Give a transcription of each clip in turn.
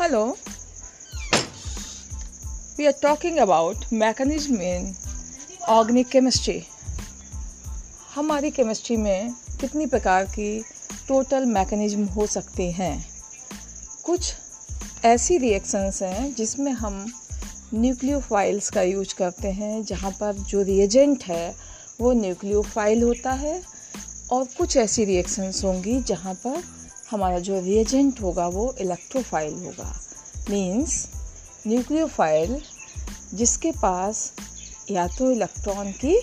Hello. We are talking about mechanism in organic chemistry. हमारी chemistry में कितनी प्रकार की टोटल मैकेनिज्म हो सकते हैं कुछ ऐसी रिएक्शंस हैं जिसमें हम न्यूक्लियोफाइल्स का यूज़ करते हैं, जहाँ पर जो रिएजेंट है, वो न्यूक्लियोफाइल होता है, और कुछ ऐसी रिएक्शंस होंगी जहाँ पर हमारा जो रिएजेंट होगा वो इलेक्ट्रोफाइल होगा। मींस न्यूक्लियोफाइल जिसके पास या तो इलेक्ट्रॉन की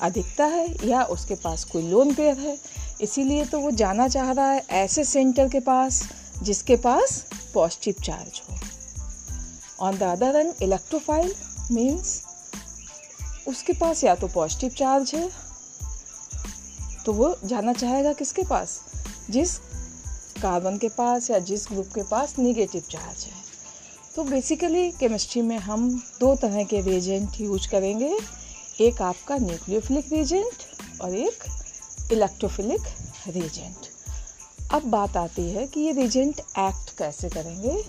अधिकता है या उसके पास कोई लोन पेयर है। इसीलिए तो वो जाना चाह रहा है ऐसे सेंटर के पास जिसके पास पॉजिटिव चार्ज हो। On the other end electrophile means उसके पास या तो पॉजिटिव चार्ज है तो वो जाना चाहेगा किसके पास? जिस कार्बन के पास या जिस ग्रुप के पास निगेटिव चार्ज है। तो बेसिकली केमिस्ट्री में हम दो तरह के रिएजेंट यूज़ करेंगे। एक आपका न्यूक्लियोफिलिक रिएजेंट और एक इलेक्ट्रोफिलिक रिएजेंट अब बात आती है कि ये रिएजेंट एक्ट कैसे करेंगे।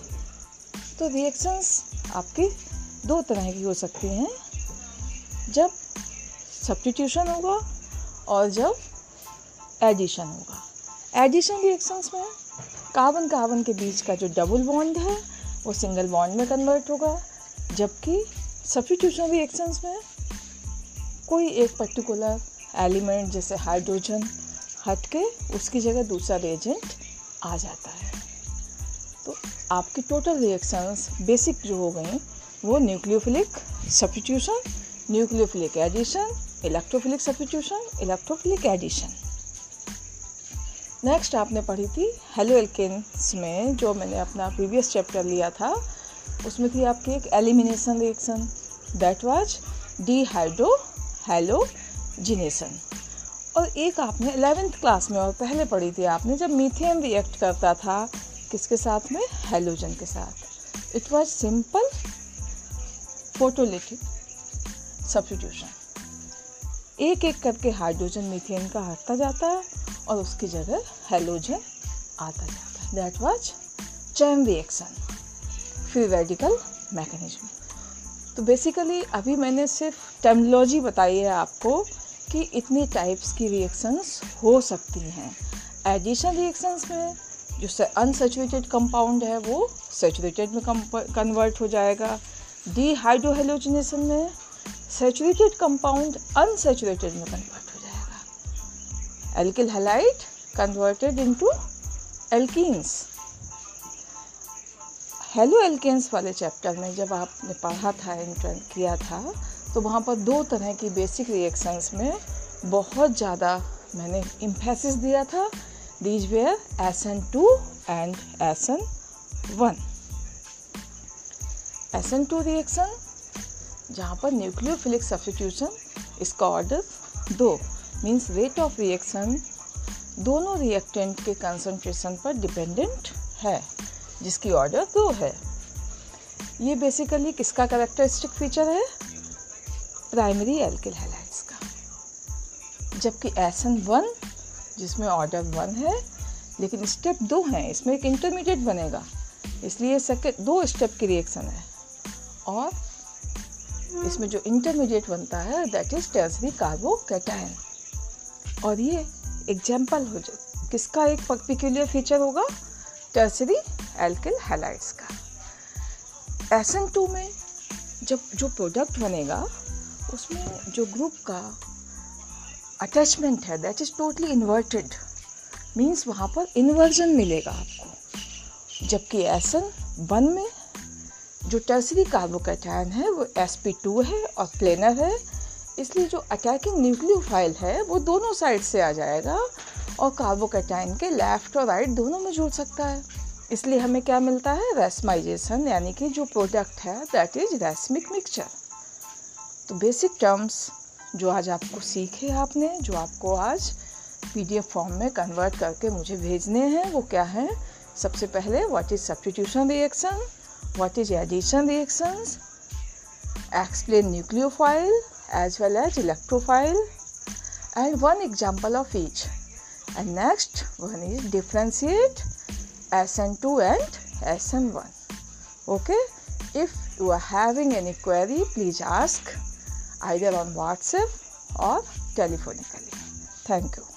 तो रिएक्शंस आपकी दो तरह की हो सकती हैं। जब सब्सटीट्यूशन होगा और जब एडिशन होगा। एडिशन रिएक्शंस में कार्बन कार्बन के बीच का जो डबल बॉन्ड है, वो सिंगल बॉन्ड में कन्वर्ट होगा। जबकि सब्सटीट्यूशन रिएक्शंस में कोई एक पर्टिकुलर एलिमेंट जैसे हाइड्रोजन हट के उसकी जगह दूसरा रिएजेंट आ जाता है। तो आपकी टोटल रिएक्शंस बेसिक जो हो गई वो nucleophilic substitution nucleophilic addition electrophilic substitution electrophilic addition next आपने पढ़ी थी हेलो एल्केन्स में, जो मैंने अपना प्रीवियस चैप्टर लिया था। उसमें थी आपकी एक elimination reaction that was dehydrohalogenation और एक आपने एलेवेंथ क्लास में और पहले पढ़ी थी आपने, जब मीथेन रिएक्ट करता था, किसके साथ में? हेलोजन के साथ। It was simple photolytic substitution एक एक करके हाइड्रोजन मीथेन का हटता जाता है और उसकी जगह हेलोजन आता जाता है। दैट वॉज़ चैम रिएक्शन फिर रेडिकल मैकेनिज्म तो बेसिकली अभी मैंने सिर्फ़ टर्मिनोलॉजी बताई है आपको कि इतनी टाइप्स की रिएक्शंस हो सकती हैं। एडिशन रिएक्शंस में जो अनसेचुरेटेड कंपाउंड है, वो सेचुरेटेड में कन्वर्ट हो जाएगा। डी में सेचुरेटेड कंपाउंड अनसेचुरेटेड में convert alkyl halide converted into alkenes. Haloalkanes वाले चैप्टर में जब आपने पढ़ा था इंटर किया था तो वहाँ पर दो तरह की बेसिक रिएक्शंस में बहुत ज़्यादा मैंने इम्फेसिस दिया था। These were S N two and S N one S N two reaction जहाँ पर न्यूक्लियोफिलिक सब्सटीट्यूशन इसका ऑर्डर दो। मीन्स रेट ऑफ़ रिएक्शन दोनों रिएक्टेंट के कंसंट्रेशन पर डिपेंडेंट है, जिसकी ऑर्डर दो है। ये बेसिकली किसका करेक्टरिस्टिक फीचर है? प्राइमरी एल्किल हैलाइड्स का। जबकि एसन वन जिसमें ऑर्डर वन है, लेकिन स्टेप दो हैं, इसमें एक इंटरमीडिएट बनेगा। इसलिए सेकेंड दो स्टेप की रिएक्शन है। और इसमें जो इंटरमीडिएट बनता है दैट इज़ टेर्सरी कार्बोकैटायन और ये एग्ज़ाम्पल हो जाए किसका एक पर्टिकुलर फीचर होगा? टर्सरी एल्किल हैलाइड्स का। एस एन टू में जब जो प्रोडक्ट बनेगा, उसमें जो ग्रुप का अटैचमेंट है that is totally inverted means वहाँ पर इन्वर्जन मिलेगा आपको। जबकि एस एन वन में जो टर्सरी कार्बोकैटायन है, वो एस पी टू है और प्लेनर है इसलिए जो अटैकिंग न्यूक्लियोफाइल है, वो दोनों साइड से आ जाएगा और कार्बोकैटाइन के लेफ़्ट और राइट दोनों में जुड़ सकता है। इसलिए हमें क्या मिलता है? रेसमाइजेशन यानी कि जो प्रोडक्ट है दैट इज़ रेसमिक मिक्सचर तो बेसिक टर्म्स जो आज आपको सीखे आपने, जो आपको आज पीडीएफ फॉर्म में कन्वर्ट करके मुझे भेजने हैं, वो क्या है? सबसे पहले what is substitution reaction what is addition reactions explain nucleophile as well as electrophile and one example of each and next one is differentiate SN2 and SM1. Okay, if you are having any query, please ask either on WhatsApp or telephonically. Thank you.